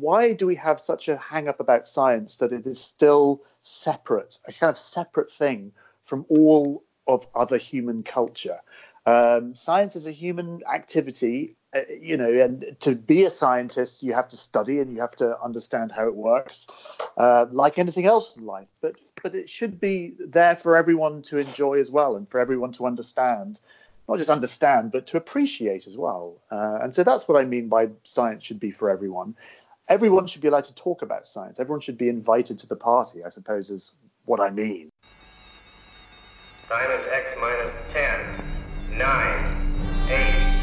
Why do we have such a hang up about science that it is still separate, a kind of separate thing from all of other human culture? Um, science is a human activity, uh, you know, and to be a scientist, you have to study and you have to understand how it works, uh, like anything else in life. But but it should be there for everyone to enjoy as well, and for everyone to understand not just understand, but to appreciate as well. Uh, and so that's what I mean by science should be for everyone everyone should be allowed to talk about science. Everyone should be invited to the party, I suppose, is what I mean. X minus 10, 9, 8,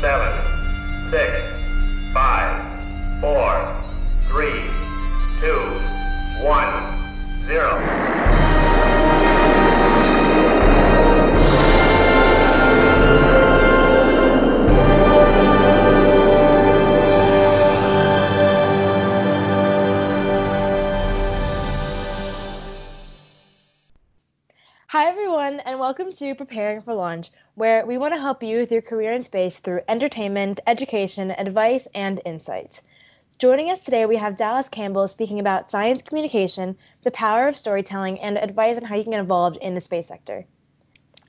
7, 6, 5, 4, 3, 2, 1, 0. Everyone, and welcome to Preparing for Launch, where we want to help you with your career in space through entertainment, education, advice, and insights. Joining us today, we have Dallas Campbell speaking about science communication, the power of storytelling, and advice on how you can get involved in the space sector.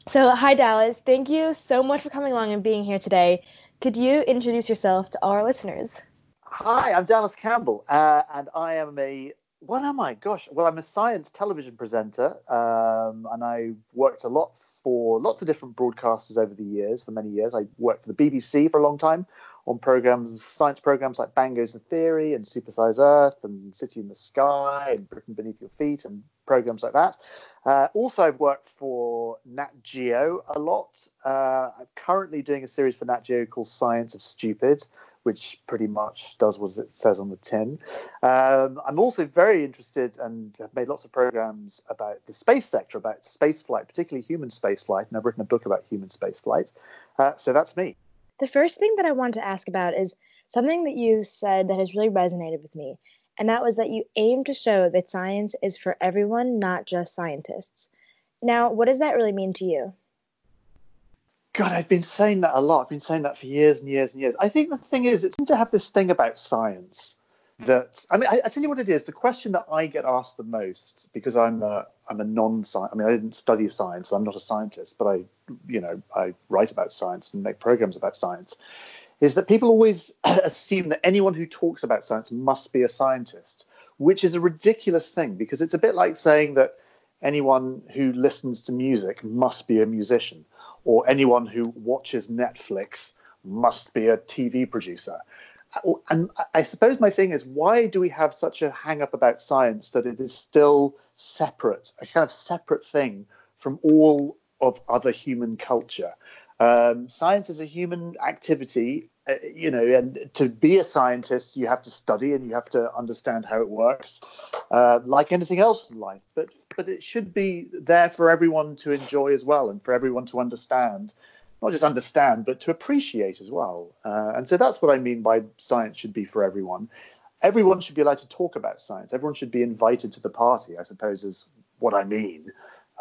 So, hi, Dallas. Thank you so much for coming along and being here today. Could you introduce yourself to our listeners? Hi, I'm Dallas Campbell, uh, and I am a what am I? Gosh, well, I'm a science television presenter, um, and I worked a lot for lots of different broadcasters over the years. For many years, I worked for the BBC for a long time on programs, science programs like Bang Goes the Theory and Supersize Earth and City in the Sky and Britain Beneath Your Feet and programs like that. Uh, also, I've worked for Nat Geo a lot. Uh, I'm currently doing a series for Nat Geo called Science of Stupid, which pretty much does what it says on the tin. Um, I'm also very interested and have made lots of programs about the space sector, about spaceflight, particularly human spaceflight, and I've written a book about human spaceflight. Uh, so that's me. The first thing that I want to ask about is something that you said that has really resonated with me, and that was that you aim to show that science is for everyone, not just scientists. Now, what does that really mean to you? God, I've been saying that a lot. I've been saying that for years and years and years. I think the thing is, it seems to have this thing about science mm. that I mean, I, I, tell you what it is. The question that I get asked the most because I'm a I'm a non-science. I mean, I didn't study science. So I'm not a scientist, but I, you know, I write about science and make programs about science. Is that people always assume that anyone who talks about science must be a scientist, which is a ridiculous thing because it's a bit like saying that anyone who listens to music must be a musician or anyone who watches Netflix must be a TV producer. And I suppose my thing is, why do we have such a hang up about science that it is still separate, a kind of separate thing from all of other human culture? Um, science is a human activity, you know, and to be a scientist, you have to study and you have to understand how it works, uh, like anything else in life. But but it should be there for everyone to enjoy as well, and for everyone to understand, not just understand, but to appreciate as well. Uh, and so that's what I mean by science should be for everyone. Everyone should be allowed to talk about science. Everyone should be invited to the party. I suppose is what I mean.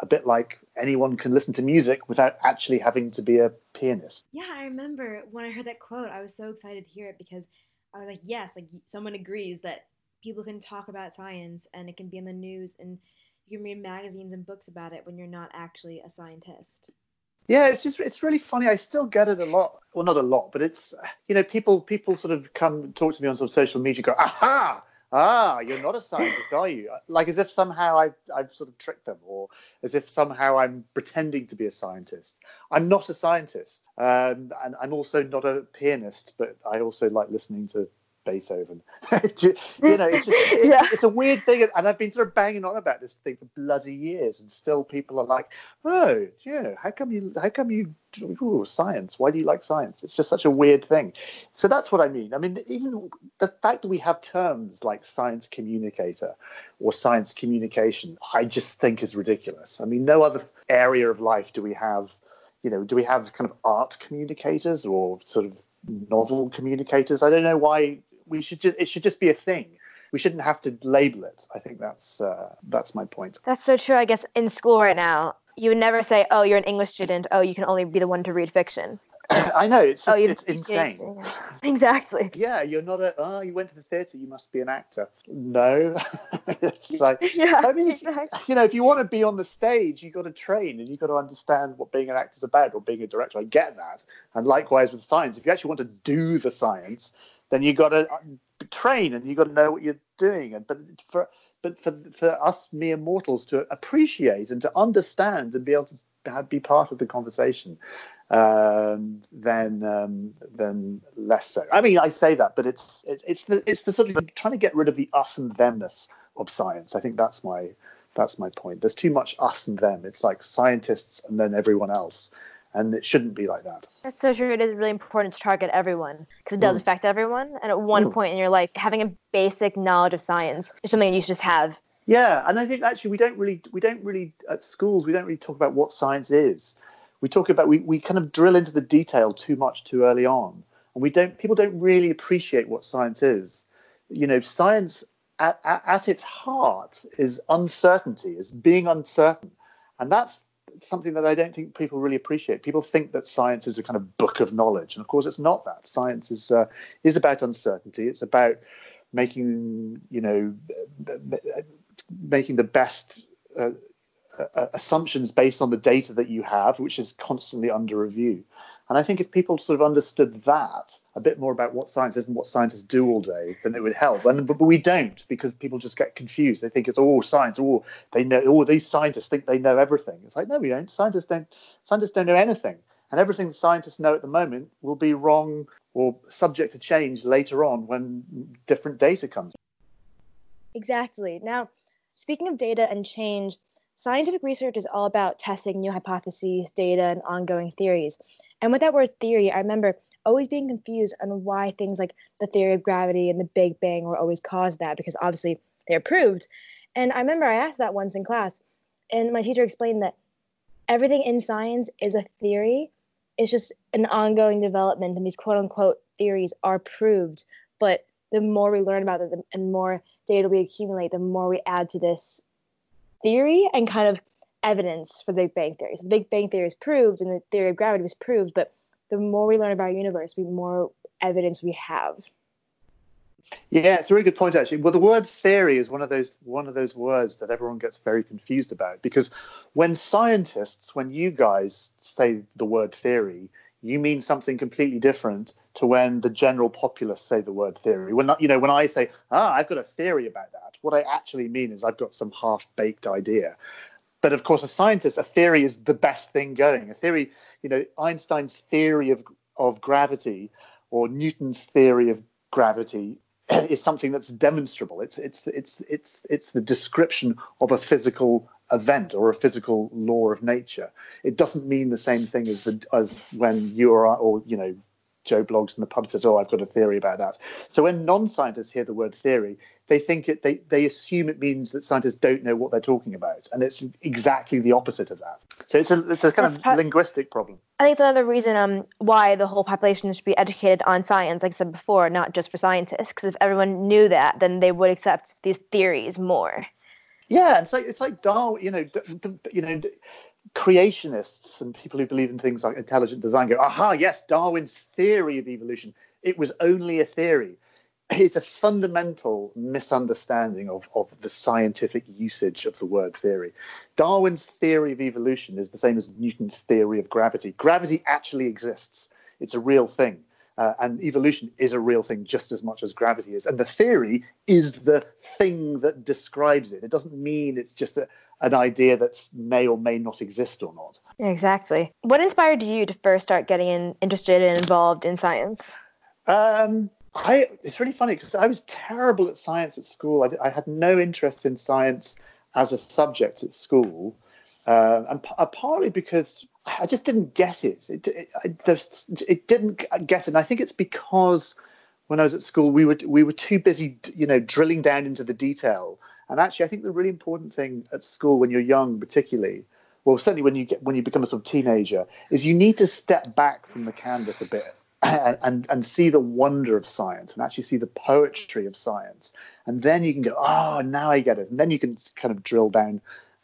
A bit like anyone can listen to music without actually having to be a pianist. Yeah, I remember when I heard that quote, I was so excited to hear it because I was like, yes, like someone agrees that people can talk about science and it can be in the news and you can read magazines and books about it when you're not actually a scientist. Yeah, it's just it's really funny. I still get it a lot. Well, not a lot, but it's you know people people sort of come talk to me on some social media, go, aha, ah, you're not a scientist, are you? Like as if somehow I've I've sort of tricked them, or as if somehow I'm pretending to be a scientist. I'm not a scientist, um, and I'm also not a pianist, but I also like listening to Beethoven. you know, it's, just, it's, yeah. it's, a weird thing, and I've been sort of banging on about this thing for bloody years, and still people are like, "Oh, yeah, how come you? How come you? Ooh, science? Why do you like science?" It's just such a weird thing. So that's what I mean. I mean, even the fact that we have terms like science communicator or science communication, I just think is ridiculous. I mean, no other area of life do we have. You know, do we have kind of art communicators or sort of novel communicators? I don't know why we should just it should just be a thing we shouldn't have to label it i think that's uh, that's my point that's so true i guess in school right now you would never say oh you're an english student oh you can only be the one to read fiction I know it's oh, it's insane. Exactly. Yeah, you're not a. Oh, you went to the theatre. You must be an actor. No, it's like Yeah. I mean, it's, exactly. you know, if you want to be on the stage, you got to train and you got to understand what being an actor's about or being a director. I get that, and likewise with science. If you actually want to do the science, then you got to train and you got to know what you're doing. And but for but for for us mere mortals to appreciate and to understand and be able to be part of the conversation, um, then um, then less so. I mean, I say that, but it's it, it's the it's the sort of trying to get rid of the us and themness of science. I think that's my that's my point. There's too much us and them. It's like scientists and then everyone else, and it shouldn't be like that. That's so true. It is really important to target everyone because it does Mm. affect everyone. And at one Mm. point in your life, having a basic knowledge of science is something you should just have. Yeah, and I think actually we don't really we don't really at schools we don't really talk about what science is. We talk about we, we kind of drill into the detail too much too early on, and we don't people don't really appreciate what science is. You know, science at, at, at its heart is uncertainty, is being uncertain, and that's something that I don't think people really appreciate. People think that science is a kind of book of knowledge, and of course it's not that. Science is uh, is about uncertainty. It's about making you know making the best uh, uh, assumptions based on the data that you have, which is constantly under review. And I think if people sort of understood that a bit more about what science is and what scientists do all day, then it would help. And but, we don't because people just get confused. They think it's all science. Oh, they know. All these scientists think they know everything. It's like no, we don't. Scientists don't. Scientists don't know anything. And everything scientists know at the moment will be wrong or subject to change later on when different data comes. Exactly. Now, speaking of data and change, scientific research is all about testing new hypotheses, data, and ongoing theories. And with that word theory, I remember always being confused on why things like the theory of gravity and the Big Bang were always caused that, because obviously they're proved. And I remember I asked that once in class, and my teacher explained that everything in science is a theory. It's just an ongoing development, and these quote unquote theories are proved. But the more we learn about it the- and more data we accumulate, the more we add to this theory and kind of evidence for the Big Bang Theory. So the Big Bang Theory is proved and the theory of gravity was proved, but the more we learn about our universe, the more evidence we have. Yeah, it's a really good point actually. Well, the word theory is one of those one of those words that everyone gets very confused about because when scientists, when you guys say the word theory, you mean something completely different to when the general populace say the word theory. When you know, when I say, "Ah, I've got a theory about that," what I actually mean is I've got some half-baked idea. But of course, a scientist, a theory is the best thing going. A theory, you know, Einstein's theory of of gravity or Newton's theory of gravity is something that's demonstrable. It's it's it's it's it's the description of a physical event or a physical law of nature. It doesn't mean the same thing as the as when you or I, or you know Joe Bloggs in the pub says, "Oh, I've got a theory about that." So when non-scientists hear the word theory, they think it they they assume it means that scientists don't know what they're talking about, and it's exactly the opposite of that. So it's a it's a kind That's of part- linguistic problem. I think it's another reason um, why the whole population should be educated on science, like I said before, not just for scientists. Because if everyone knew that, then they would accept these theories more. Yeah, it's like it's like Darwin. You know, you know, creationists and people who believe in things like intelligent design go, "Aha, yes, Darwin's theory of evolution. It was only a theory." It's a fundamental misunderstanding of, of the scientific usage of the word theory. Darwin's theory of evolution is the same as Newton's theory of gravity. Gravity actually exists. It's a real thing. Uh, and evolution is a real thing just as much as gravity is. And the theory is the thing that describes it. It doesn't mean it's just a, an idea that may or may not exist or not. Exactly. What inspired you to first start getting in, interested and involved in science? Um, I, it's really funny because I was terrible at science at school. I, I had no interest in science as a subject at school, uh, and p- uh, partly because I just didn't get it. It, it, it didn't get it. And I think it's because when I was at school, we were we were too busy, you know, drilling down into the detail. And actually, I think the really important thing at school when you're young, particularly, well, certainly when you get when you become a sort of teenager, is you need to step back from the canvas a bit and, and and see the wonder of science and actually see the poetry of science, and then you can go, oh, now I get it, and then you can kind of drill down,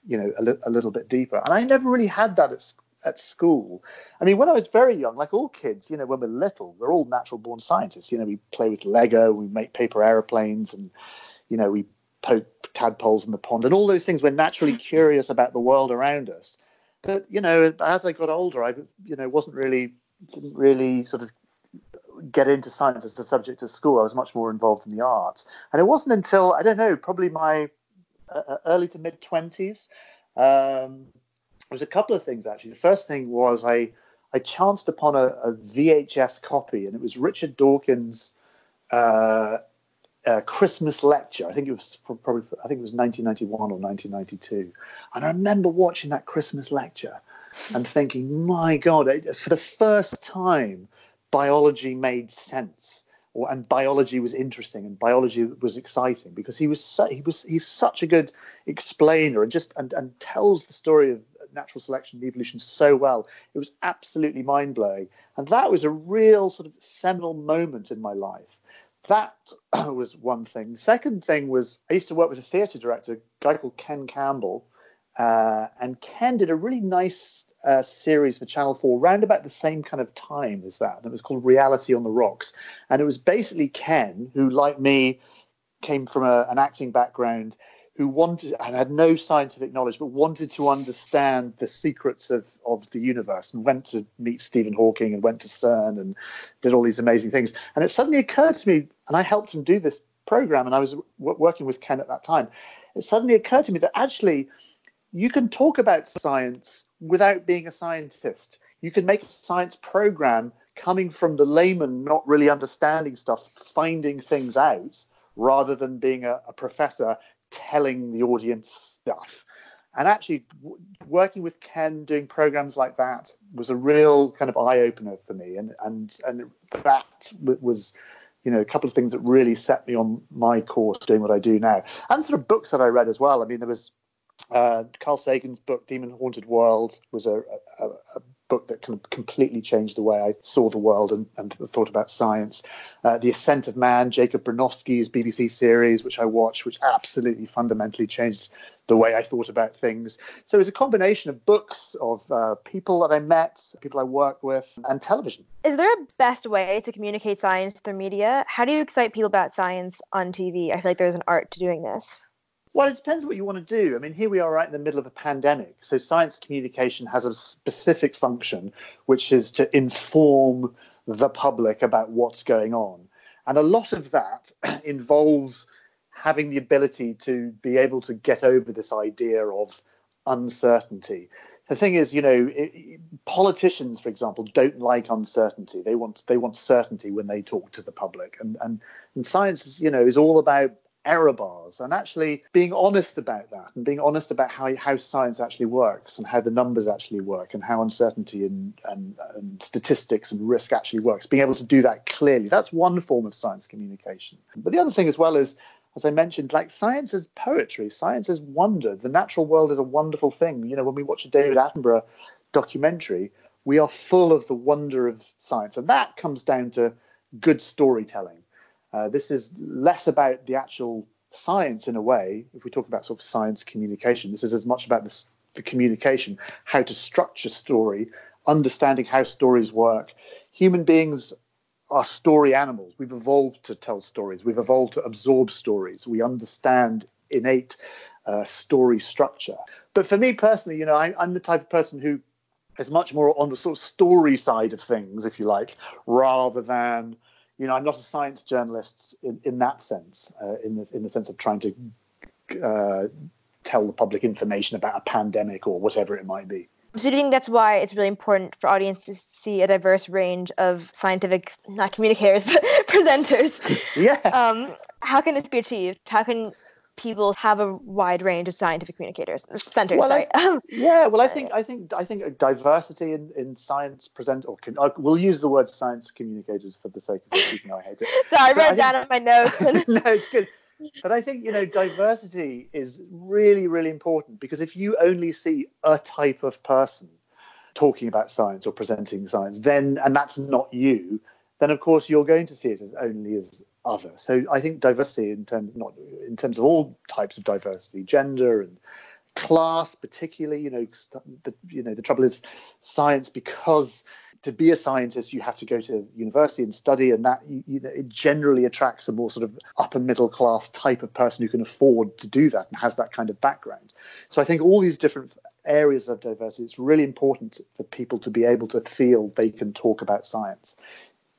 you know, a, li- a little bit deeper. And I never really had that at, at school. I mean, when I was very young, like all kids, you know, when we're little, we're all natural born scientists. You know, we play with Lego, we make paper aeroplanes, and, you know, we poke tadpoles in the pond, and all those things. We're naturally curious about the world around us. But, you know, as I got older, I, you know, wasn't really, didn't really sort of get into science as a subject at school. I was much more involved in the arts. And it wasn't until, I don't know, probably my uh, uh early to mid 20s. Um, was a couple of things actually. The first thing was I I chanced upon a, a VHS copy, and it was Richard Dawkins' uh, uh, Christmas lecture. I think it was probably I think it was 1991 or 1992, and I remember watching that Christmas lecture and thinking, my God, for the first time, biology made sense. Or, and biology was interesting and biology was exciting because he was so, he was he's such a good explainer and just and, and tells the story of natural selection and evolution so well. It was absolutely mind blowing. And that was a real sort of seminal moment in my life. That was one thing. Second thing was I used to work with a theatre director, a guy called Ken Campbell. Uh, and Ken did a really nice uh, series for Channel 4 round about the same kind of time as that. And it was called Reality on the Rocks. And it was basically Ken, who, like me, came from a, an acting background who wanted and had no scientific knowledge, but wanted to understand the secrets of, of the universe and went to meet Stephen Hawking and went to CERN and did all these amazing things. And it suddenly occurred to me, and I helped him do this program, and I was w- working with Ken at that time. It suddenly occurred to me that actually you can talk about science without being a scientist. You can make a science program coming from the layman not really understanding stuff, finding things out rather than being a, a professor telling the audience stuff. And actually, w- working with Ken doing programs like that was a real kind of eye opener for me, and and and that w- was, you know, a couple of things that really set me on my course doing what I do now, and sort of books that I read as well. I mean, there was uh, Carl Sagan's book Demon Haunted World was a, a, a, book that kind of completely changed the way I saw the world and, and thought about science. Uh, the Ascent of Man, Jacob Bronowski's BBC series, which I watched, which absolutely fundamentally changed the way I thought about things. So it was a combination of books, of uh, people that I met, people I worked with, and television. Is there a best way to communicate science through media? How do you excite people about science on TV? I feel like there's an art to doing this. Well, it depends what you want to do. I mean, here we are right in the middle of a pandemic. So, science communication has a specific function, which is to inform the public about what's going on. And a lot of that involves having the ability to be able to get over this idea of uncertainty. The thing is, you know, it, politicians, for example, don't like uncertainty. They want they want certainty when they talk to the public, and and and science, is, you know, is all about error bars and actually being honest about that and being honest about how, how science actually works and how the numbers actually work and how uncertainty and, and, and statistics and risk actually works being able to do that clearly that's one form of science communication but the other thing as well is as I mentioned, like science is poetry, science is wonder. The natural world is a wonderful thing. You know, when we watch a David Attenborough documentary, we are full of the wonder of science. And that comes down to good storytelling. Uh, this is less about the actual science in a way. If we talk about sort of science communication, this is as much about the, the communication, how to structure story, understanding how stories work. Human beings are story animals. We've evolved to tell stories. We've evolved to absorb stories. We understand innate uh, story structure. But for me personally, you know, I, I'm the type of person who is much more on the sort of story side of things, if you like, rather than you know, I'm not a science journalist in, in that sense, uh, in the in the sense of trying to uh, tell the public information about a pandemic or whatever it might be. So, do you think that's why it's really important for audiences to see a diverse range of scientific, not communicators, but presenters? Yeah. Um, how can this be achieved? How can people have a wide range of scientific communicators centers well, sorry. I, yeah well i think i think i think diversity in, in science present or can, uh, we'll use the word science communicators for the sake of it even though i hate it sorry i wrote down on my notes no it's good but i think you know diversity is really really important because if you only see a type of person talking about science or presenting science then and that's not you then of course you're going to see it as only as other. So I think diversity in terms not in terms of all types of diversity, gender and class, particularly. You know, the, you know the trouble is science because to be a scientist you have to go to university and study, and that you, know it generally attracts a more sort of upper middle class type of person who can afford to do that and has that kind of background. So I think all these different areas of diversity, it's really important for people to be able to feel they can talk about science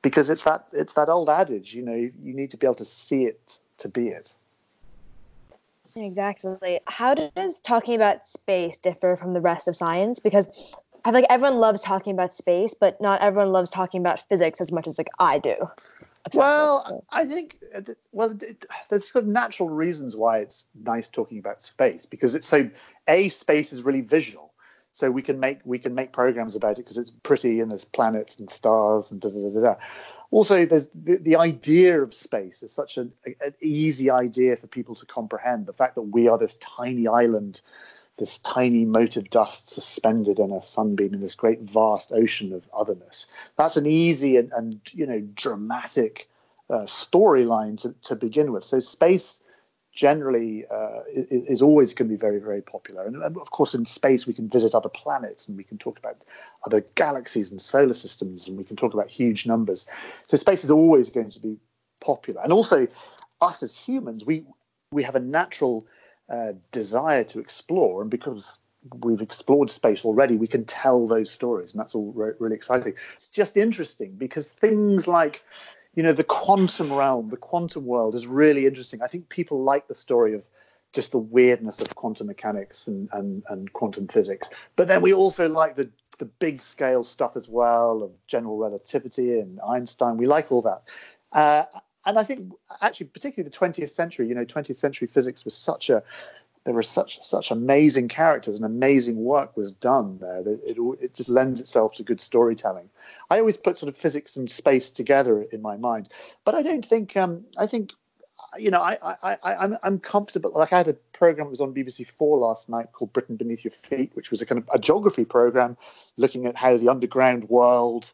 because it's that it's that old adage, you know, you need to be able to see it to be it. Exactly. How does talking about space differ from the rest of science? Because I feel like everyone loves talking about space, but not everyone loves talking about physics as much as like I do. Well, I think uh, well, it, there's sort of natural reasons why it's nice talking about space because it's so a space is really visual, so we can make we can make programs about it because it's pretty and there's planets and stars and da da da da. Also, there's the, the idea of space is such an, an easy idea for people to comprehend. The fact that we are this tiny island this tiny mote of dust suspended in a sunbeam in this great vast ocean of otherness. That's an easy and, and you know dramatic uh, storyline to, to begin with. So space generally uh, is, always going to be very very popular, and, and, of course in space we can visit other planets and we can talk about other galaxies and solar systems and we can talk about huge numbers. So space is always going to be popular, and also us as humans we we have a natural uh, desire to explore, and because we've explored space already, we can tell those stories, and that's all re- really exciting. It's just interesting because things like, you know, the quantum realm, the quantum world is really interesting. I think people like the story of just the weirdness of quantum mechanics and, and, and quantum physics, but then we also like the the big scale stuff as well of general relativity and Einstein. We like all that. Uh, and I think actually, particularly the 20th century, you know, 20th century physics was such a there were such such amazing characters and amazing work was done there that it, it just lends itself to good storytelling. I always put sort of physics and space together in my mind, but I don't think um, I think you know I, I, I I'm I'm comfortable. Like I had a program that was on BBC Four last night called Britain Beneath Your Feet, which was a kind of a geography program looking at how the underground world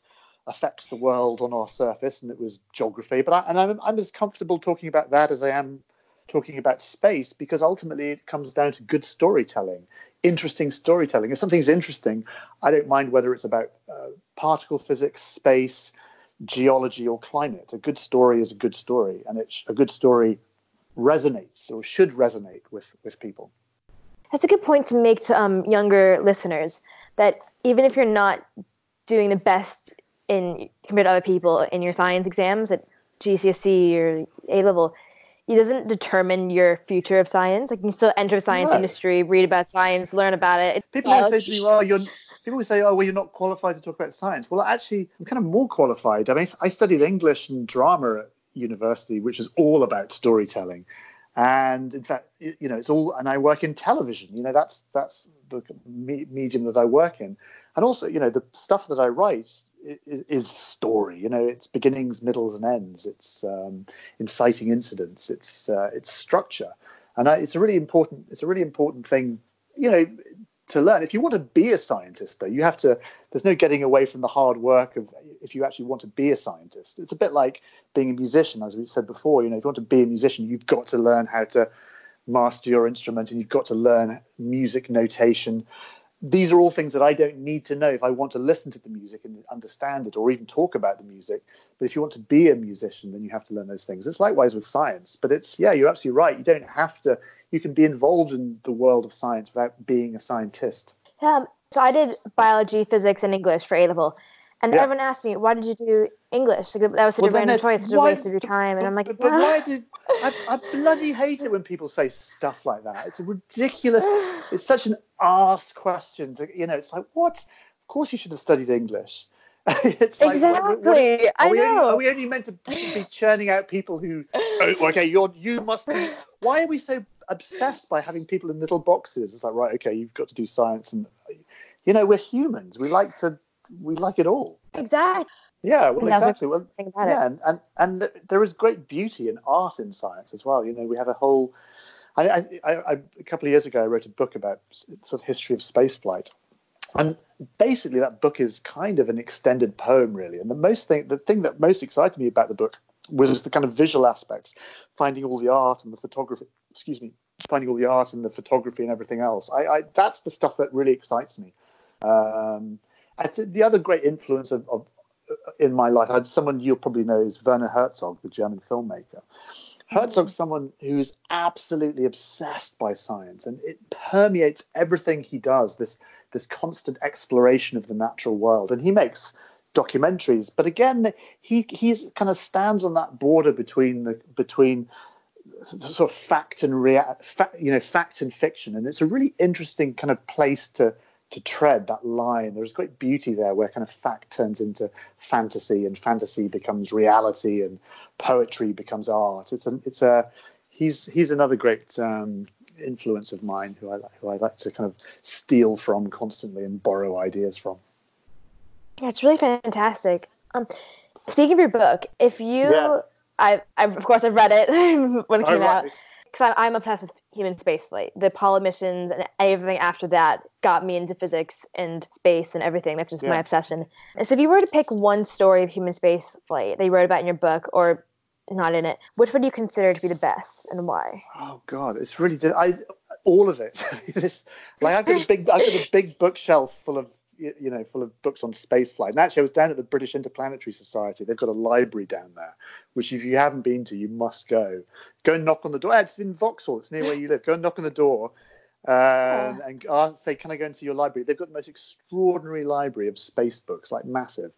affects the world on our surface, and it was geography. But I, and I'm, I'm as comfortable talking about that as I am talking about space because ultimately it comes down to good storytelling, interesting storytelling. If something's interesting, I don't mind whether it's about uh, particle physics, space, geology, or climate. A good story is a good story, and it's a good story resonates or should resonate with with people. That's a good point to make to um, younger listeners that even if you're not doing the best in compared to other people in your science exams at GCSE or A level, it doesn't determine your future of science. Like you can still enter the science no. industry, read about science, learn about it. People uh, say to me, "Well, you're." People say, "Oh, well, you're not qualified to talk about science." Well, actually, I'm kind of more qualified. I mean, I studied English and drama at university, which is all about storytelling, and in fact, you know, it's all. And I work in television. You know, that's that's the medium that I work in, and also, you know, the stuff that I write is story. You know, it's beginnings, middles, and ends. It's um, inciting incidents. It's uh, it's structure, and I, it's a really important. It's a really important thing. You know, to learn. If you want to be a scientist, though, you have to. There's no getting away from the hard work of if you actually want to be a scientist. It's a bit like being a musician, as we said before. You know, if you want to be a musician, you've got to learn how to master your instrument, and you've got to learn music notation these are all things that I don't need to know if I want to listen to the music and understand it or even talk about the music. But if you want to be a musician, then you have to learn those things. It's likewise with science. But it's, yeah, you're absolutely right. You don't have to, you can be involved in the world of science without being a scientist. Um, so I did biology, physics, and English for A level. And yeah. everyone asked me, why did you do English? Like, that was such well, a random choice, such why, a waste of your time. And I'm like, but, but why did I, I, bloody hate it when people say stuff like that. It's a ridiculous. It's such an ass questions. You know, it's like what? Of course, you should have studied English. it's like, exactly. What, what, are, I we know. Only, are we only meant to be churning out people who? Oh, okay, you're you must be. Why are we so obsessed by having people in little boxes? It's like right, okay, you've got to do science, and you know, we're humans. We like to. We like it all. Exactly. Yeah, well, exactly. Well, yeah, and, and and there is great beauty and art in science as well. You know, we have a whole. I, I, I, a couple of years ago, I wrote a book about sort of history of spaceflight, and basically that book is kind of an extended poem, really. And the most thing, the thing that most excited me about the book was the kind of visual aspects, finding all the art and the photography. Excuse me, finding all the art and the photography and everything else. I, I that's the stuff that really excites me. Um, the other great influence of, of, in my life, I had someone you'll probably know is Werner Herzog, the German filmmaker. Herzog's someone who's absolutely obsessed by science, and it permeates everything he does. This this constant exploration of the natural world, and he makes documentaries. But again, he he's kind of stands on that border between the between sort of fact and rea- fact, you know fact and fiction, and it's a really interesting kind of place to to tread that line. There's great beauty there where kind of fact turns into fantasy and fantasy becomes reality and poetry becomes art. It's a, it's a, he's, he's another great um, influence of mine who I, who I like to kind of steal from constantly and borrow ideas from. Yeah, it's really fantastic. Um, speaking of your book, if you, yeah. I, I, of course, I've read it when it came oh, out because I'm, I'm obsessed with human spaceflight. The Apollo missions and everything after that got me into physics and space and everything. That's just yeah. my obsession. And so, if you were to pick one story of human spaceflight that you wrote about in your book, or not in it, which would you consider to be the best and why? Oh God, it's really I all of it. this like I've got a big I've got a big bookshelf full of you know, full of books on spaceflight. And actually, I was down at the British Interplanetary Society. They've got a library down there, which if you haven't been to, you must go. Go and knock on the door. It's in Vauxhall. It's near where you live. Go and knock on the door. Um, and ask, say, can I go into your library? They've got the most extraordinary library of space books, like massive.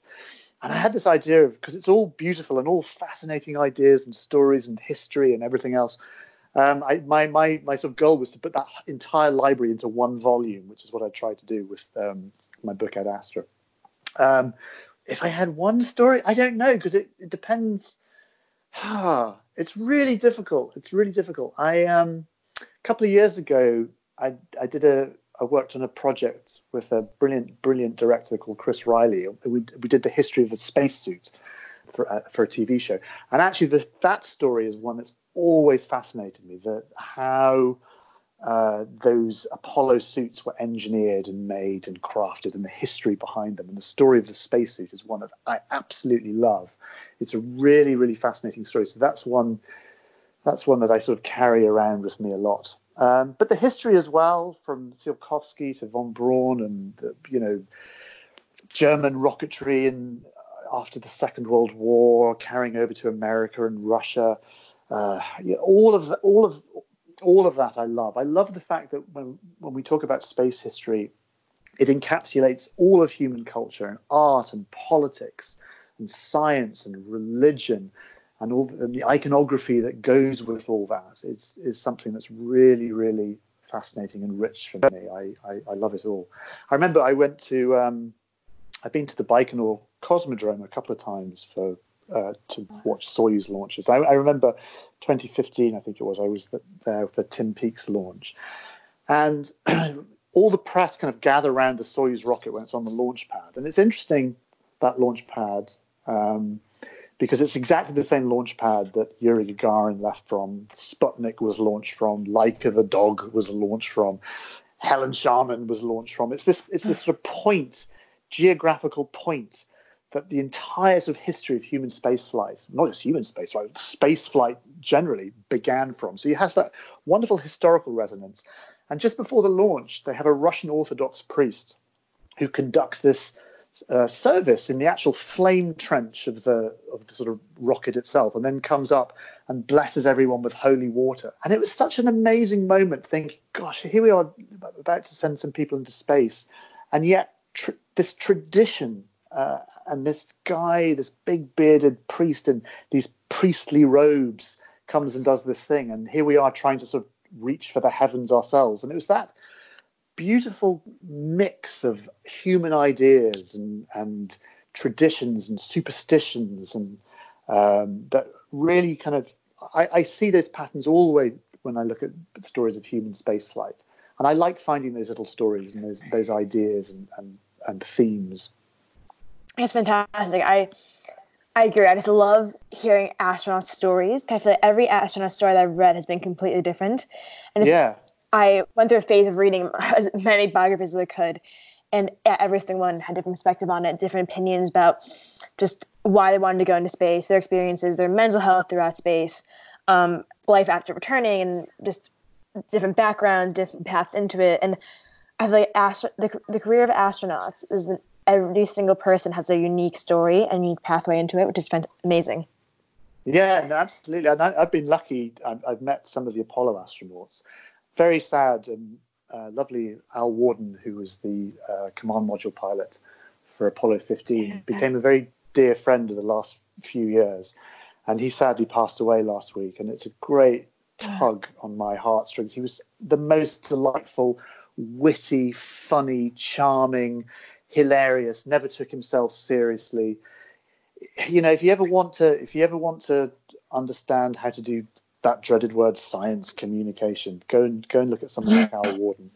And I had this idea of because it's all beautiful and all fascinating ideas and stories and history and everything else. Um, I, my, my, my sort of goal was to put that entire library into one volume, which is what I tried to do with um, my book Ad Astra. Um, if I had one story, I don't know because it, it depends. it's really difficult. It's really difficult. I um, a couple of years ago, I I did a I worked on a project with a brilliant brilliant director called Chris Riley. We we did the history of the spacesuit for uh, for a TV show, and actually the, that story is one that's always fascinated me. That how uh, those Apollo suits were engineered and made and crafted, and the history behind them. And the story of the spacesuit is one that I absolutely love. It's a really, really fascinating story. So that's one. That's one that I sort of carry around with me a lot. Um, but the history as well, from Tsiolkovsky to von Braun, and the, you know, German rocketry and after the Second World War, carrying over to America and Russia. Uh, yeah, all of all of all of that I love. I love the fact that when when we talk about space history, it encapsulates all of human culture and art and politics and science and religion and all and the iconography that goes with all that is is something that's really really fascinating and rich for me. I, I, I love it all. I remember I went to um, I've been to the Baikonur Cosmodrome a couple of times for uh, to watch Soyuz launches. I, I, remember 2015, I think it was, I was there for Tim Peake's launch. And all the press kind of gather around the Soyuz rocket when it's on the launch pad. And it's interesting, that launch pad, um, because it's exactly the same launch pad that Yuri Gagarin left from, Sputnik was launched from, Laika the dog was launched from, Helen Sharman was launched from. It's this, it's this sort of point, geographical point that the entire sort of history of human spaceflight, not just human spaceflight, spaceflight generally began from. So it has that wonderful historical resonance. And just before the launch, they have a Russian Orthodox priest who conducts this uh, service in the actual flame trench of the of the sort of rocket itself, and then comes up and blesses everyone with holy water. And it was such an amazing moment. Thinking, gosh, here we are about to send some people into space, and yet tr- this tradition uh, and this guy, this big bearded priest in these priestly robes, comes and does this thing. And here we are trying to sort of reach for the heavens ourselves. And it was that beautiful mix of human ideas and, and traditions and superstitions and um, that really kind of I, I, see those patterns all the way when I look at stories of human spaceflight. And I like finding those little stories and those, those ideas and, and, and themes. It's fantastic. I I agree. I just love hearing astronaut stories. I feel like every astronaut story that I've read has been completely different. And yeah. I went through a phase of reading as many biographies as I could, and every single one had different perspective on it, different opinions about just why they wanted to go into space, their experiences, their mental health throughout space, um, life after returning, and just different backgrounds, different paths into it. And I feel like astro- the, the career of astronauts is that every single person has a unique story and unique pathway into it, which is amazing. Yeah, no, absolutely. And I, have been lucky. I've, I've, met some of the Apollo astronauts. Very sad and uh, lovely Al Worden, who was the uh, command module pilot for Apollo 15, became a very dear friend of the last few years. And he sadly passed away last week. And it's a great tug on my heartstrings. He was the most delightful, witty, funny, charming, hilarious, never took himself seriously. You know, if you ever want to, if you ever want to understand how to do that dreaded word science communication, go and go and look at something like Al Worden.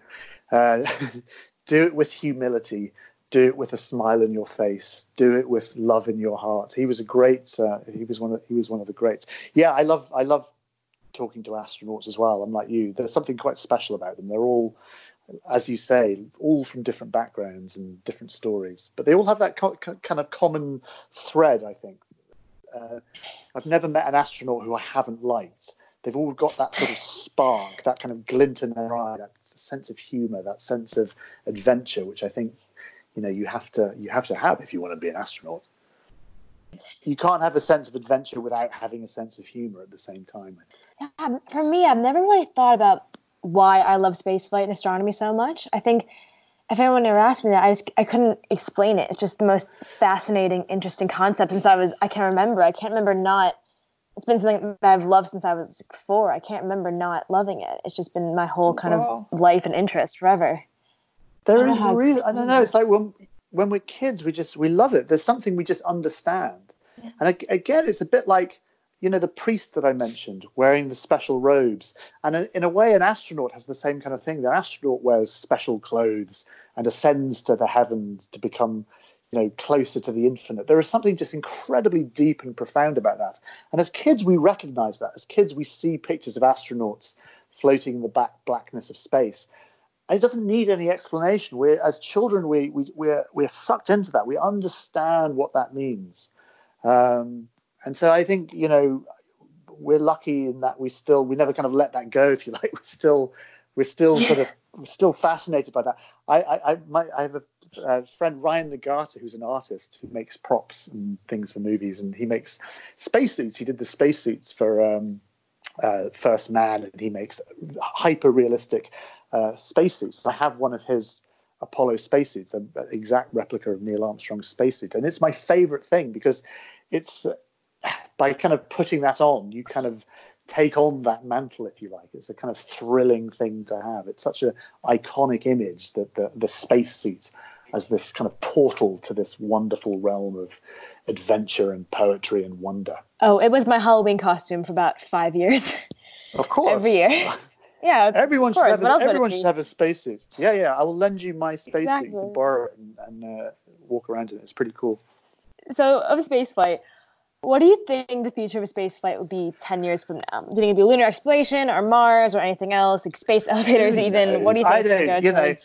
Uh, do it with humility. Do it with a smile in your face. Do it with love in your heart. He was a great uh, he was one of he was one of the greats. Yeah i love i love talking to astronauts as well. I'm like you. There's something quite special about them. They're all as you say all from different backgrounds and different stories. But they all have that co- kind of common thread i think. Uh, i've never met an astronaut who i haven't liked. They've all got that sort of spark that kind of glint in their eye that sense of humor that sense of adventure which i think you know you have to you have to have if you want to be an astronaut. You can't have a sense of adventure without having a sense of humor at the same time. Yeah, for me i've never really thought about why i love spaceflight and astronomy so much i think if anyone ever asked me that i just i couldn't explain it it's just the most fascinating interesting concept since i was i can't remember i can't remember not it's been something that i've loved since i was four i can't remember not loving it it's just been my whole kind wow. of life and interest forever there is a reason. I don't know. It's like when when we're kids, we just we love it. There's something we just understand. Yeah. And again, it's a bit like you know the priest that I mentioned wearing the special robes, and in a way, an astronaut has the same kind of thing. The astronaut wears special clothes and ascends to the heavens to become you know closer to the infinite there is something just incredibly deep and profound about that and as kids we recognize that as kids we see pictures of astronauts floating in the back blackness of space and it doesn't need any explanation. we as children, we, we, we're, we're sucked into that. We understand what that means. Um, and so I think, you know, we're lucky in that we still, we never kind of let that go, if you like. We're still, we're still sort of, we're still fascinated by that. I, I, I, my, I have a, a, friend, Ryan Nagata, who's an artist who makes props and things for movies, and he makes spacesuits. He did the spacesuits for um, uh, First Man, and he makes hyper realistic uh, spacesuits. I have one of his Apollo spacesuits, an exact replica of Neil Armstrong's spacesuit, and it's my favorite thing because it's by kind of putting that on, you kind of take on that mantle, if you like. It's a kind of thrilling thing to have. It's such an iconic image that the the spacesuit as this kind of portal to this wonderful realm of adventure and poetry and wonder. Oh, it was my Halloween costume for about five years. Of course. Every year. Yeah, everyone should have. A, everyone should have a spacesuit. Yeah, yeah. I will lend you my spacesuit. Exactly. You can borrow it and, and uh, walk around in it. It's pretty cool. So, of a space flight, what do you think the future of a space flight would be ten years from now? Do you think it'd be lunar exploration or Mars or anything else, like space elevators? Even what do you think? I don't. You know,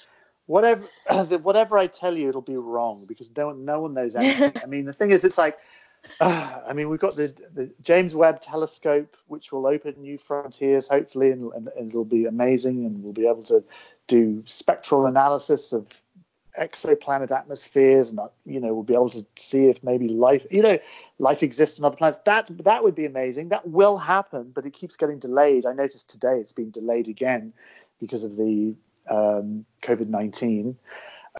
whatever whatever I tell you, it'll be wrong because no one no one knows anything. I mean, the thing is, it's like uh, I mean, we've got the, the James Webb Telescope, which will open new frontiers, hopefully, and, and, and, it'll be amazing. And we'll be able to do spectral analysis of exoplanet atmospheres, and you know, we'll be able to see if maybe life, you know, life exists on other planets. That that would be amazing. That will happen, but it keeps getting delayed. I noticed today it's been delayed again because of the um, COVID nineteen.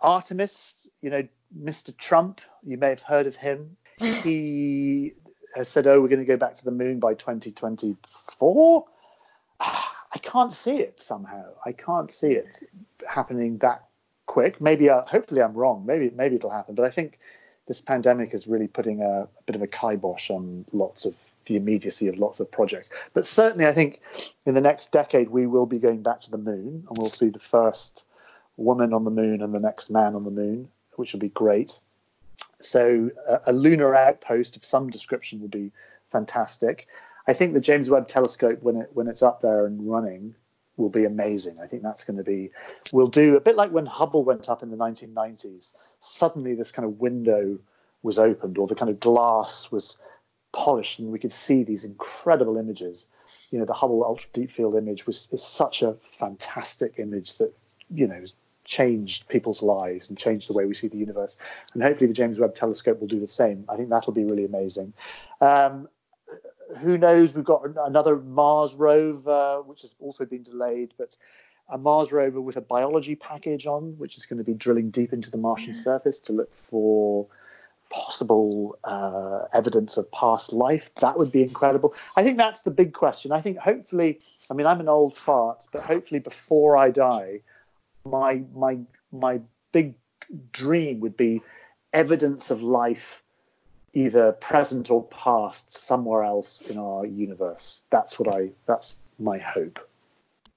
Artemis, you know, Mr. Trump, you may have heard of him he has said, "Oh, we're going to go back to the moon by 2024." I can't see it somehow. I can't see it happening that quick. Maybe, uh, hopefully, I'm wrong. Maybe, maybe it'll happen. But I think this pandemic is really putting a, a, bit of a kibosh on lots of the immediacy of lots of projects. But certainly, I think in the next decade we will be going back to the moon, and we'll see the first woman on the moon and the next man on the moon, which will be great. So a, a lunar outpost of some description would be fantastic. I think the James Webb Telescope, when it when it's up there and running, will be amazing. I think that's going to be. We'll do a bit like when Hubble went up in the 1990s. Suddenly, this kind of window was opened or the kind of glass was polished and we could see these incredible images. You know, the Hubble Ultra Deep Field image was is such a fantastic image that you know changed people's lives and changed the way we see the universe. And hopefully, the James Webb Telescope will do the same. I think that'll be really amazing. Um, who knows? We've got another Mars rover, which has also been delayed, but a Mars rover with a biology package on, which is going to be drilling deep into the Martian surface to look for possible uh, evidence of past life. That would be incredible. I think that's the big question. I think hopefully, I mean, I'm an old fart, but hopefully before I die, my my my big dream would be evidence of life either present or past somewhere else in our universe. That's what i that's my hope.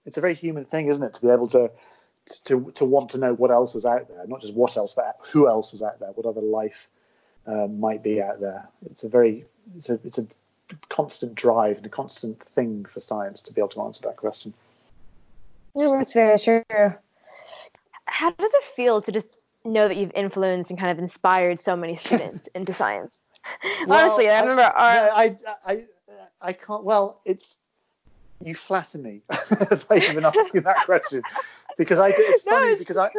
It's a very human thing isn't it to be able to to to want to know what else is out there not just what else but who else is out there what other life uh, might be out there. It's a very it's a it's a constant drive and a constant thing for science to be able to answer that question. Yeah that's very true. How does it feel to just know that you've influenced and kind of inspired so many students into science? Well, Honestly, I remember our. Yeah, I, I, I can't. Well, it's you flatter me by even asking that question because I. It's funny no, it's because. I,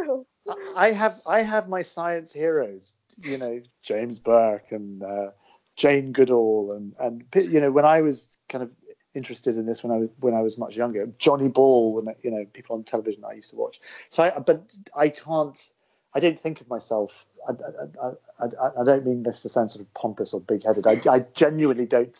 I have I have my science heroes. You know, James Burke and uh, Jane Goodall and and you know when I was kind of interested in this when I was when I was much younger. Johnny Ball, and you know, people on television I used to watch. So, I, but I can't. I don't think of myself. I, I, I, I don't mean this to sound sort of pompous or big-headed. I, I genuinely don't.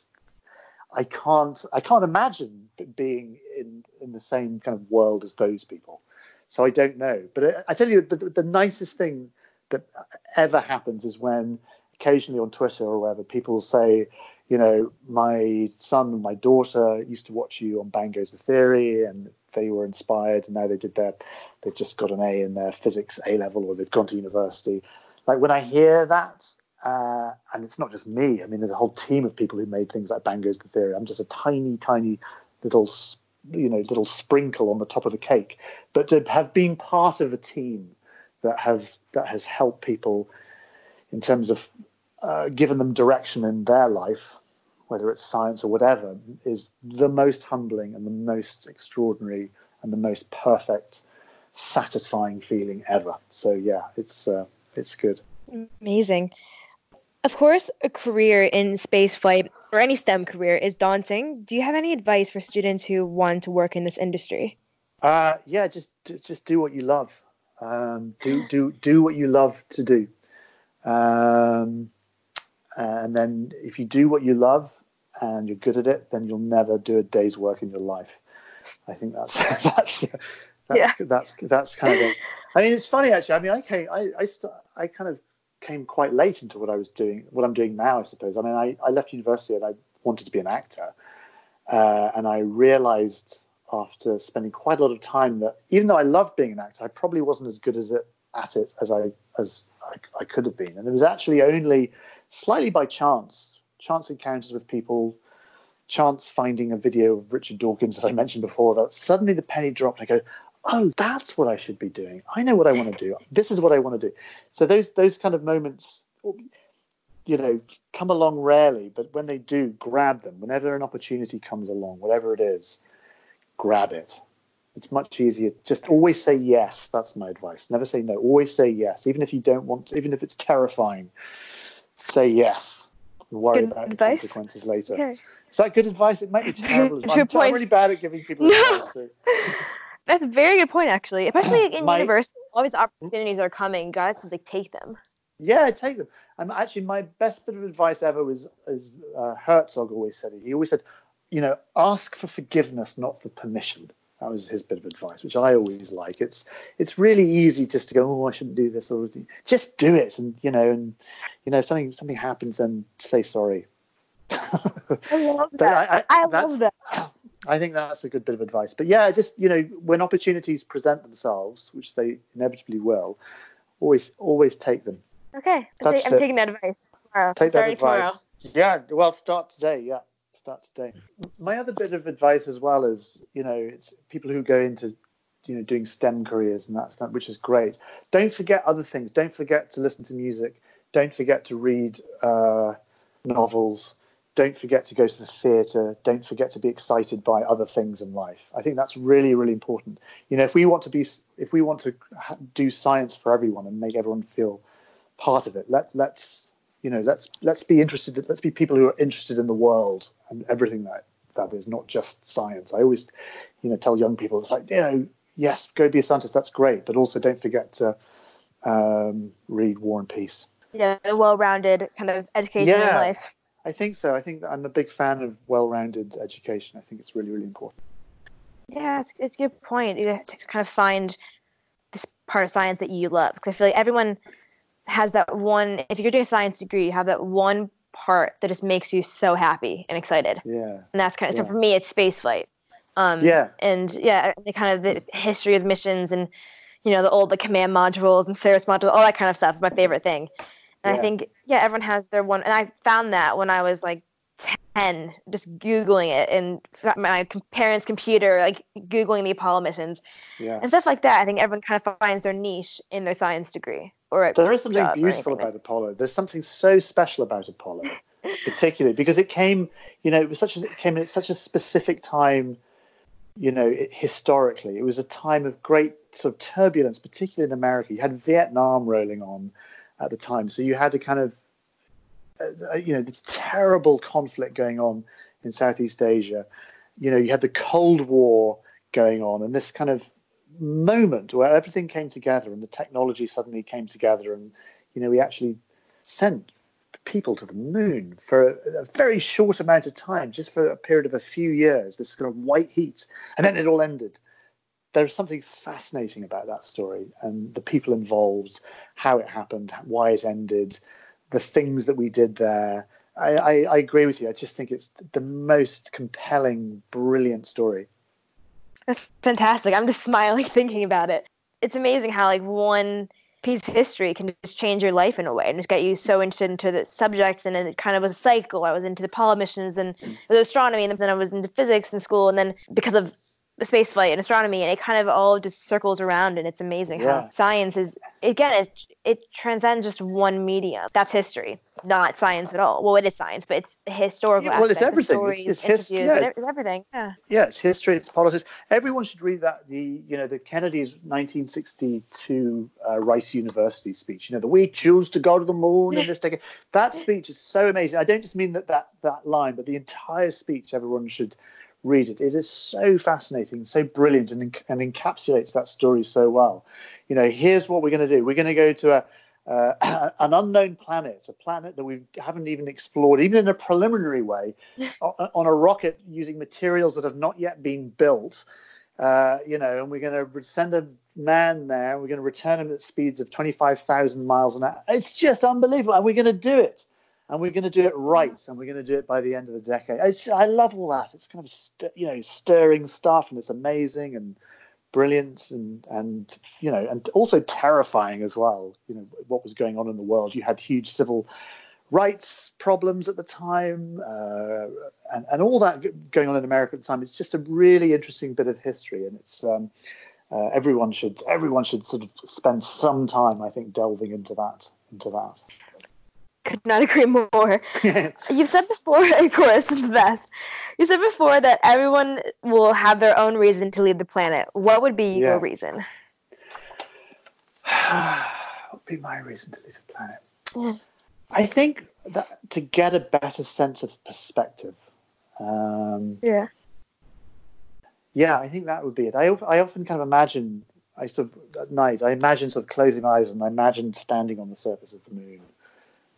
I can't. I can't imagine being in in the same kind of world as those people. So I don't know. But I, tell you, the, the nicest thing that ever happens is when occasionally on Twitter or wherever people say, you know, my son my daughter used to watch you on Bang Goes the Theory, and they were inspired, and now they did their, they've just got an A in their physics A level, or they've gone to university. Like when I hear that, uh, and it's not just me. I mean, there's a whole team of people who made things like Bang Goes the Theory. I'm just a tiny, tiny little, you know, little sprinkle on the top of the cake. But to have been part of a team that has that has helped people in terms of uh, given them direction in their life whether it's science or whatever, is the most humbling and the most extraordinary and the most perfect, satisfying feeling ever. So yeah, it's uh, it's good. Amazing. Of course, a career in space flight or any STEM career is daunting. Do you have any advice for students who want to work in this industry? Uh, yeah, just just do what you love. Um, do do do what you love to do. Um, and then if you do what you love and you're good at it, then you'll never do a day's work in your life. I think that's that's that's yeah. that's that's kind of it. I mean, it's funny actually. I mean, I came, I I, st- I kind of came quite late into what I was doing, what I'm doing now, I suppose. I mean, I, I left university and I wanted to be an actor, uh, and I realized after spending quite a lot of time that even though I loved being an actor, I probably wasn't as good as it at it as I as I, I could have been. And it was actually only slightly by chance chance encounters with people, chance finding a video of Richard Dawkins that I mentioned before, that suddenly the penny dropped. I go, oh, that's what I should be doing. I know what I want to do. This is what I want to do. So those those kind of moments, you know, come along rarely, but when they do, grab them. Whenever an opportunity comes along, whatever it is, grab it. It's much easier. Just always say yes. That's my advice. Never say no. Always say yes, even if you don't want. To, even if it's terrifying, say yes and worry good about advice. the consequences later. Okay. Is that good advice? It might be terrible advice. I'm, I'm, really bad at giving people no. advice. So. That's a very good point, actually. Especially in my, university, all these opportunities are coming. Guys, just like take them. Yeah, take them. And actually, my best bit of advice ever was, as uh, Herzog always said it. He always said, you know, ask for forgiveness, not for permission. That was his bit of advice, which I always like. It's it's really easy just to go, oh, I shouldn't do this, or just do it, and you know, and you know, if something something happens, then say sorry. I love that. I, I, I love that. I think that's a good bit of advice. But yeah, just you know, when opportunities present themselves, which they inevitably will, always always take them. Okay, I'm, ta- I'm taking that advice. Tomorrow. Take that advice. Tomorrow. Yeah, well, start today. Yeah start today. My other bit of advice as well is, you know, it's people who go into, you know, doing STEM careers and that's which is great. Don't forget other things. Don't forget to listen to music. Don't forget to read uh, novels. Don't forget to go to the theatre. Don't forget to be excited by other things in life. I think that's really, really important. You know, if we want to be, if we want to do science for everyone and make everyone feel part of it, let let's you know let's let's be interested. Let's be people who are interested in the world and everything that that is, not just science. I always, you know, tell young people it's like you know, yes, go be a scientist. That's great, but also don't forget to um, read War and Peace. Yeah, a well-rounded kind of education Yeah. in life. I think so. I think that I'm a big fan of well-rounded education. I think it's really, really important. Yeah, it's, it's a good point. You have to kind of find this part of science that you love. Because I feel like everyone has that one, if you're doing a science degree, you have that one part that just makes you so happy and excited. Yeah. And that's kind of, Yeah. so for me, it's spaceflight. Um, Yeah. And yeah, the kind of the history of missions and, you know, the old, the command modules and service modules, all that kind of stuff is my favorite thing. And I think, yeah, everyone has their one. And I found that when I was like 10, just Googling it and my parents' computer, like Googling the Apollo missions Yeah. and stuff like that. I think everyone kind of finds their niche in their science degree. Or There is something beautiful about Apollo. There's something so special about Apollo, particularly because it came, you know, it was such as it came at such a specific time, you know, it, historically. It was a time of great sort of turbulence, particularly in America. You had Vietnam rolling on at the time, so you had a kind of, uh, you know, this terrible conflict going on in Southeast Asia. You know, you had the Cold War going on, and this kind of moment where everything came together and the technology suddenly came together and you know we actually sent people to the moon for a, a very short amount of time just for a period of a few years this kind of white heat and then it all ended. There's something fascinating about that story and the people involved how it happened why it ended the things that we did there. I, I, I agree with you. I just think it's the most compelling brilliant story That's fantastic. I'm just smiling thinking about it. It's amazing how like one piece of history can just change your life in a way and just get you so interested into the subject and then it kind of was a cycle. I was into the Apollo missions and astronomy and then I was into physics in school and then because of space flight and astronomy and it kind of all just circles around and it's amazing Yeah. how science is again it it transcends just one medium. That's history, not science at all. Well, it is science, but it's historical Yeah, well, it's aspect, the everything. It's- stories, it's his- interviews, yeah. it's everything. Yeah. yeah, it's history, it's politics. Everyone should read that. The you know the Kennedy's 1962 uh, Rice University speech. You know, the we choose to go to the moon in this decade. That speech is so amazing. I don't just mean that that that line, but the entire speech. Everyone should read it. It is so fascinating, so brilliant, and and encapsulates that story so well. You know, here's what we're going to do. We're going to go to a uh, an unknown planet, a planet that we haven't even explored, even in a preliminary way, on a rocket using materials that have not yet been built. Uh, you know, and we're going to send a man there. We're going to return him at speeds of 25,000 miles an hour. It's just unbelievable. And we're going to do it. And we're going to do it right. And we're going to do it by the end of the decade. It's, I love all that. It's kind of, st- you know, stirring stuff and it's amazing and brilliant and, and, you know, and also terrifying as well. You know, what was going on in the world. You had huge civil rights problems at the time uh, and, and all that going on in America at the time. It's just a really interesting bit of history, and it's um, uh, everyone should everyone should sort of spend some time, I think, delving into that into that. Could not agree more. You've said before, of course, the best. You said before that everyone will have their own reason to leave the planet. What would be Yeah. your reason? what would be my reason to leave the planet? Yeah. I think that to get a better sense of perspective. Um, Yeah. Yeah, I think that would be it. I, I often kind of imagine, I sort of, at night, I imagine sort of closing my eyes and I imagine standing on the surface of the moon,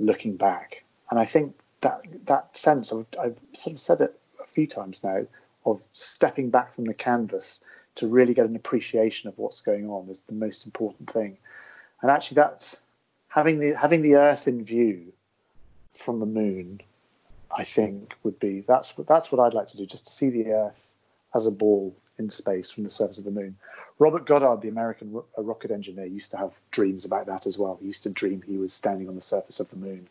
looking back. And I think that that sense of, I've sort of said it a few times now, of stepping back from the canvas to really get an appreciation of what's going on is the most important thing. And actually, that's having the having the Earth in view from the moon. I think would be that's that's what I'd like to do, just to see the Earth as a ball in space from the surface of the moon. Robert Goddard, the American ro- rocket engineer, used to have dreams about that as well. He used to dream he was standing on the surface of the moon,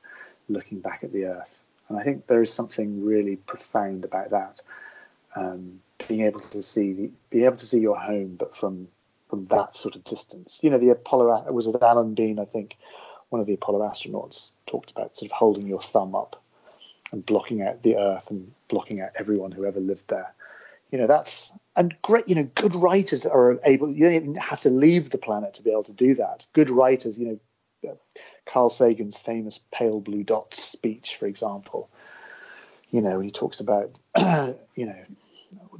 looking back at the Earth. And I think there is something really profound about that. Um, being able to see the, being able to see your home, but from from that sort of distance. You know, the Apollo was it Alan Bean, I think, one of the Apollo astronauts talked about sort of holding your thumb up and blocking out the Earth and blocking out everyone who ever lived there. You know, that's and great. You know, good writers are able. You don't even have to leave the planet to be able to do that. Good writers, you know, uh, Carl Sagan's famous "Pale Blue dot speech, for example. You know, when he talks about, you know,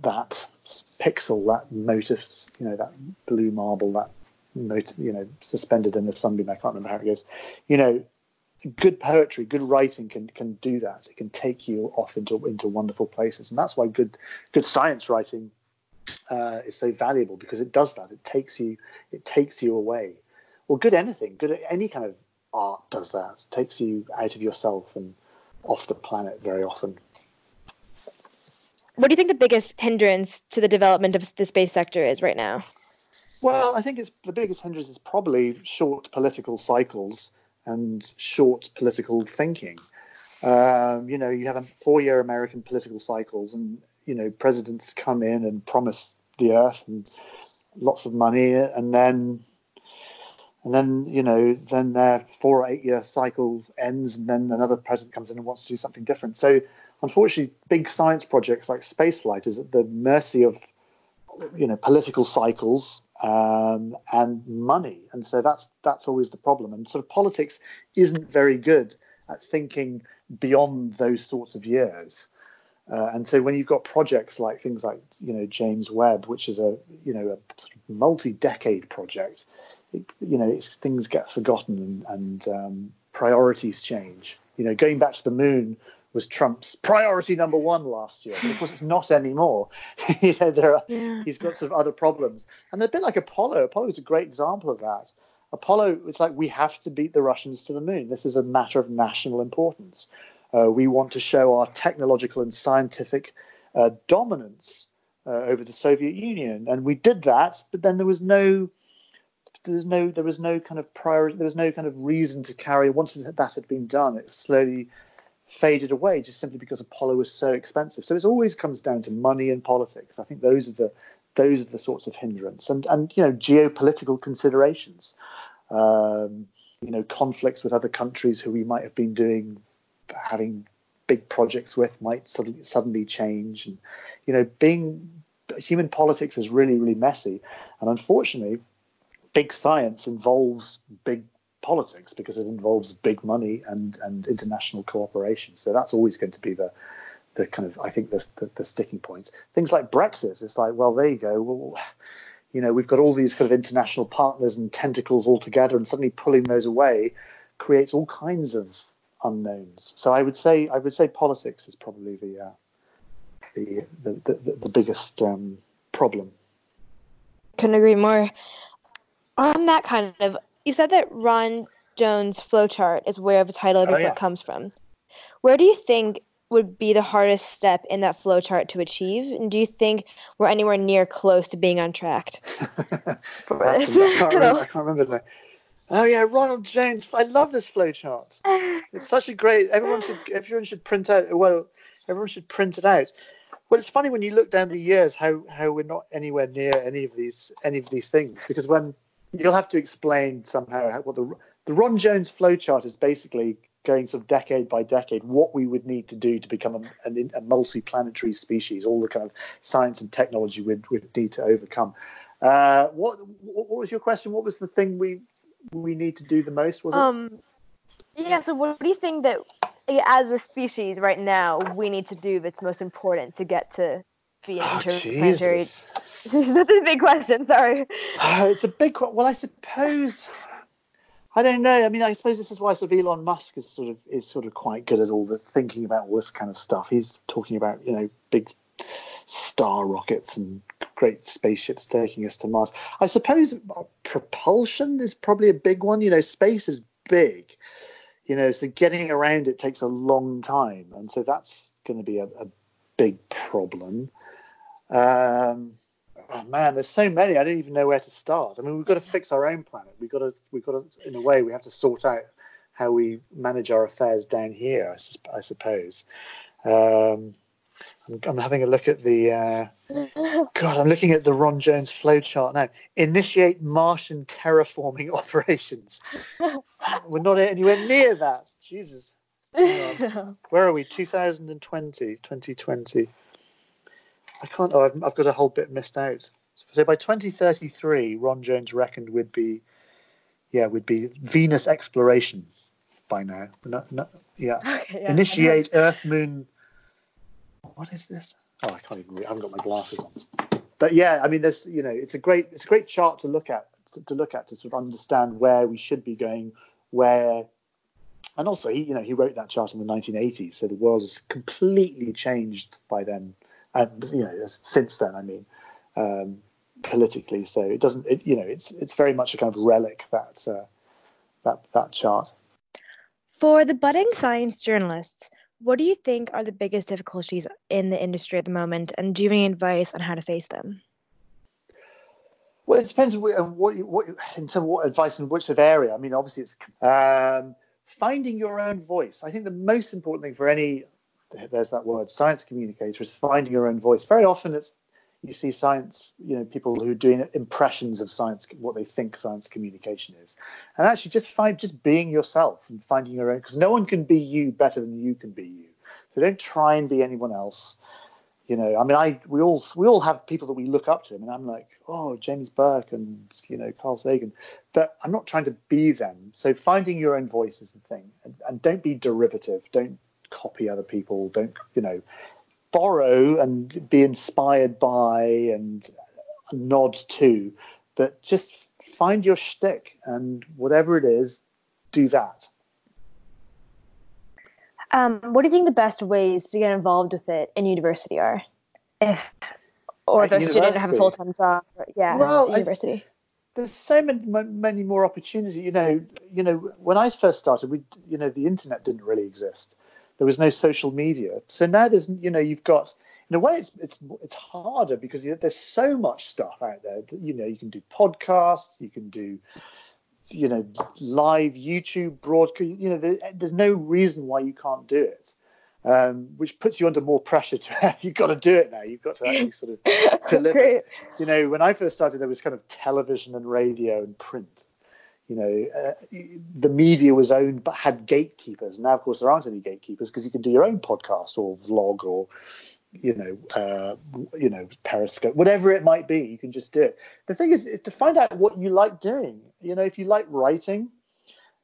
that pixel, that motif, you know, that blue marble, that motif, you know, suspended in the sunbeam. I can't remember how it goes. You know, good poetry, good writing can can do that. It can take you off into into wonderful places, and that's why good good science writing uh, is so valuable because it does that. It takes you it takes you away. Well, good anything, good any kind of art does that. It takes you out of yourself and off the planet very often. What do you think the biggest hindrance to the development of the space sector is right now? Well, I think it's the biggest hindrance is probably short political cycles and short political thinking. Um, you know, you have a four-year American political cycles, and you know, presidents come in and promise the earth and lots of money, and then, and then you know, then their four or eight-year cycle ends, and then another president comes in and wants to do something different. So, unfortunately, big science projects like spaceflight is at the mercy of you know political cycles um, and money, and so that's that's always the problem. And sort of politics isn't very good at thinking beyond those sorts of years. Uh, and so when you've got projects like things like you know James Webb, which is a you know a multi-decade project, it, you know things get forgotten and, and um, priorities change. You know, going back to the moon was Trump's priority number one last year. But of course, it's not anymore. you know, there are, yeah. he's got sort of other problems, and a bit like Apollo. Apollo is a great example of that. Apollo, it's like we have to beat the Russians to the moon. This is a matter of national importance. Uh, we want to show our technological and scientific uh, dominance uh, over the Soviet Union, and we did that. But then there was no, there was no, there was no kind of priority. There was no kind of reason to carry. Once that had been done, it slowly faded away just simply because Apollo was so expensive. So it always comes down to money and politics. I think those are the those are the sorts of hindrance and and you know geopolitical considerations. Um, you know conflicts with other countries who we might have been doing having big projects with might suddenly suddenly change and you know being human politics is really really messy and unfortunately big science involves big politics because it involves big money and and international cooperation. So that's always going to be the the kind of I think the, the, the sticking points. Things like Brexit, it's like, well, there you go. Well, you know, we've got all these kind of international partners and tentacles all together, and suddenly pulling those away creates all kinds of unknowns. So I would say I would say politics is probably the uh, the, the, the, the biggest um, problem. Couldn't agree more. On that kind of you said that Ron Jones flowchart is where the title of your oh, book comes from. Where do you think would be the hardest step in that flowchart to achieve? And do you think we're anywhere near close to being on track for this? I can't, remember, I can't remember that. Oh yeah, Ronald Jones. I love this flowchart. It's such a great. Everyone should. Everyone should print out. Well, everyone should print it out. Well, it's funny when you look down the years how how we're not anywhere near any of these any of these things because when you'll have to explain somehow what the the Ron Jones flowchart is basically going sort of decade by decade what we would need to do to become a, a, a multi-planetary species, all the kind of science and technology we'd, we'd need to overcome. Uh, what what was your question? What was the thing we we need to do the most? Was it? Um, yeah. So, what do you think that as a species right now we need to do that's most important to get to be an oh, interplanetary? this is a big question. Sorry. Uh, it's a big. Question. Well, I suppose. I don't know. I mean, I suppose this is why sort of Elon Musk is sort of is sort of quite good at all the thinking about all this kind of stuff. He's talking about you know big star rockets and great spaceships taking us to Mars. I suppose propulsion is probably a big one. You know, space is big. You know, so getting around it takes a long time, and so that's going to be a, a big problem. Um, oh man, there's so many. I don't even know where to start. I mean, we've got to fix our own planet. We've got to, we've got to, in a way, we have to sort out how we manage our affairs down here. I, I suppose. Um, I'm, I'm having a look at the. Uh, God, I'm looking at the Ron Jones flowchart now. Initiate Martian terraforming operations. We're not anywhere near that. Jesus. Where are we? 2020, 2020. I can't. Oh, I've, I've got a whole bit missed out. So by 2033, Ron Jones reckoned we'd be, yeah, we'd be Venus exploration by now. Not, not, yeah. Okay, yeah. Initiate Earth Moon. What is this? Oh, I can't even read. I haven't got my glasses on. But yeah, I mean, there's you know, it's a great it's a great chart to look at to, to look at to sort of understand where we should be going, where, and also he you know he wrote that chart in the 1980s, so the world has completely changed by then, and you know since then. I mean. Um, politically so it doesn't it, you know it's it's very much a kind of relic that uh, that that chart For the budding science journalists, what do you think are the biggest difficulties in the industry at the moment, and do you have any advice on how to face them? Well, it depends on what, you- what in terms of what advice in which sort of area. I mean, obviously, it's um, finding your own voice. I think the most important thing for any there's that word science communicator is finding your own voice. Very often, it's you see science, you know, people who are doing impressions of science, what they think science communication is, and actually just find just being yourself and finding your own because no one can be you better than you can be you. So don't try and be anyone else you know, I mean, I we all we all have people that we look up to, I and I'm like, oh, James Burke and you know Carl Sagan, but I'm not trying to be them. So finding your own voice is the thing, and, and don't be derivative. Don't copy other people. Don't you know, borrow and be inspired by and nod to, but just find your shtick and whatever it is, do that. Um, what do you think the best ways to get involved with it in university are? If or if a student have a full time job, or, yeah, Well, at I- university. there's so many, many more opportunities. You know, you know, when I first started, we, you know, the internet didn't really exist. There was no social media. So now there's, you know, you've got. In a way, it's it's it's harder because there's so much stuff out there. that, You know, you can do podcasts, you can do, you know, live YouTube broadcast. You know, there, there's no reason why you can't do it. Um, which puts you under more pressure to you've got to do it now. You've got to actually sort of deliver Great. you know, when I first started, there was kind of television and radio and print. You know, uh, the media was owned but had gatekeepers. Now, of course, there aren't any gatekeepers because you can do your own podcast or vlog or, you know, uh, you know, Periscope, whatever it might be. You can just do it. The thing is, is to find out what you like doing. You know, if you like writing,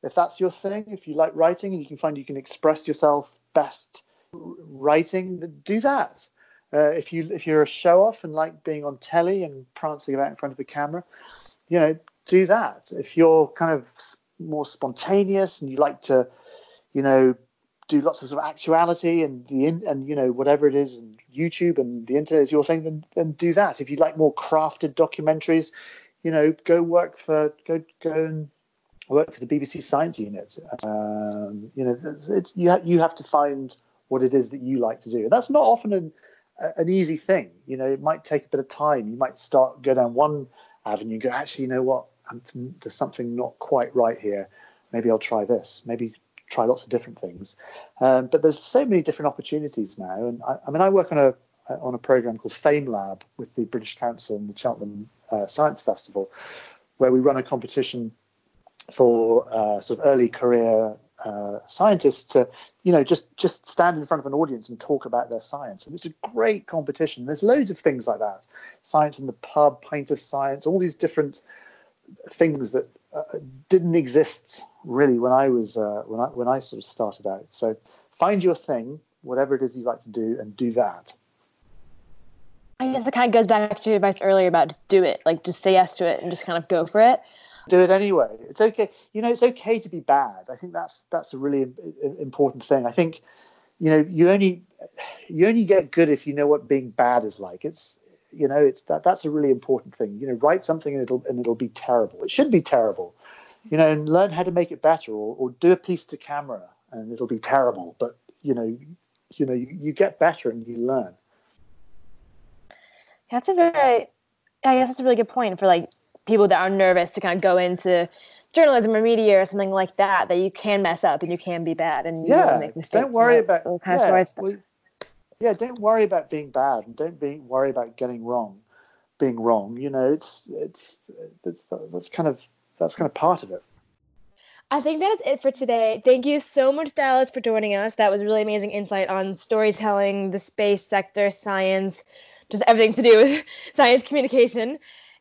if that's your thing, if you like writing and you can find you can express yourself best writing, do that. Uh, if you if you're a show off and like being on telly and prancing about in front of a camera, you know, do that. If you're kind of more spontaneous and you like to, you know, do lots of sort of actuality and the in, and you know whatever it is and YouTube and the internet is your thing, then then do that. If you like more crafted documentaries, you know, go work for go go and work for the BBC Science Unit. Um, you know, it's, it's, you ha- you have to find what it is that you like to do, and that's not often an an easy thing. You know, it might take a bit of time. You might start go down one avenue and go, actually, you know what? There's something not quite right here. Maybe I'll try this. Maybe try lots of different things. Um, but there's so many different opportunities now, and I, I mean, I work on a on a program called FameLab with the British Council and the Cheltenham uh, Science Festival, where we run a competition for uh, sort of early career uh, scientists to, you know, just just stand in front of an audience and talk about their science. And it's a great competition. There's loads of things like that, science in the pub, pint of science, all these different things that uh, didn't exist really when I was uh, when I when I sort of started out. So find your thing, whatever it is you like to do, and do that. I guess it kind of goes back to your advice earlier about just do it, like just say yes to it and just kind of go for it. do it anyway. It's okay. You know, it's okay to be bad. I think that's that's a really im- im- important thing. I think, you know, you only you only get good if you know what being bad is like. It's you know, it's that that's a really important thing. You know, write something and it'll and it'll be terrible. It should be terrible. You know, and learn how to make it better, or, or do a piece to camera and it'll be terrible. But you know, you know, you, you get better and you learn. That's a very, I guess that's a really good point for like people that are nervous to kind of go into journalism or media or something like that. That you can mess up and you can be bad and you yeah make mistakes. don't worry about kind of yeah, sorts well, yeah, don't worry about being bad and don't be worry about getting wrong, being wrong. You know, it's it's it's that's kind of that's kind of part of it. I think that is it for today. Thank you so much, Dallas, for joining us. That was really amazing insight on storytelling, the space sector, science, just everything to do with science communication.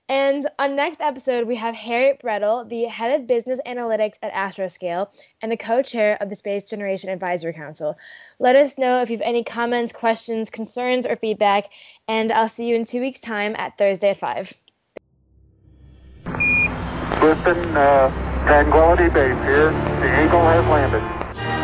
And on next episode, we have Harriet Brettle, the head of business analytics at Astroscale and the co-chair of the Space Generation Advisory Council. Let us know if you have any comments, questions, concerns, or feedback, and I'll see you in two weeks' time at Thursday at 5. Houston, uh, Tranquility Base here. The Eagle has landed.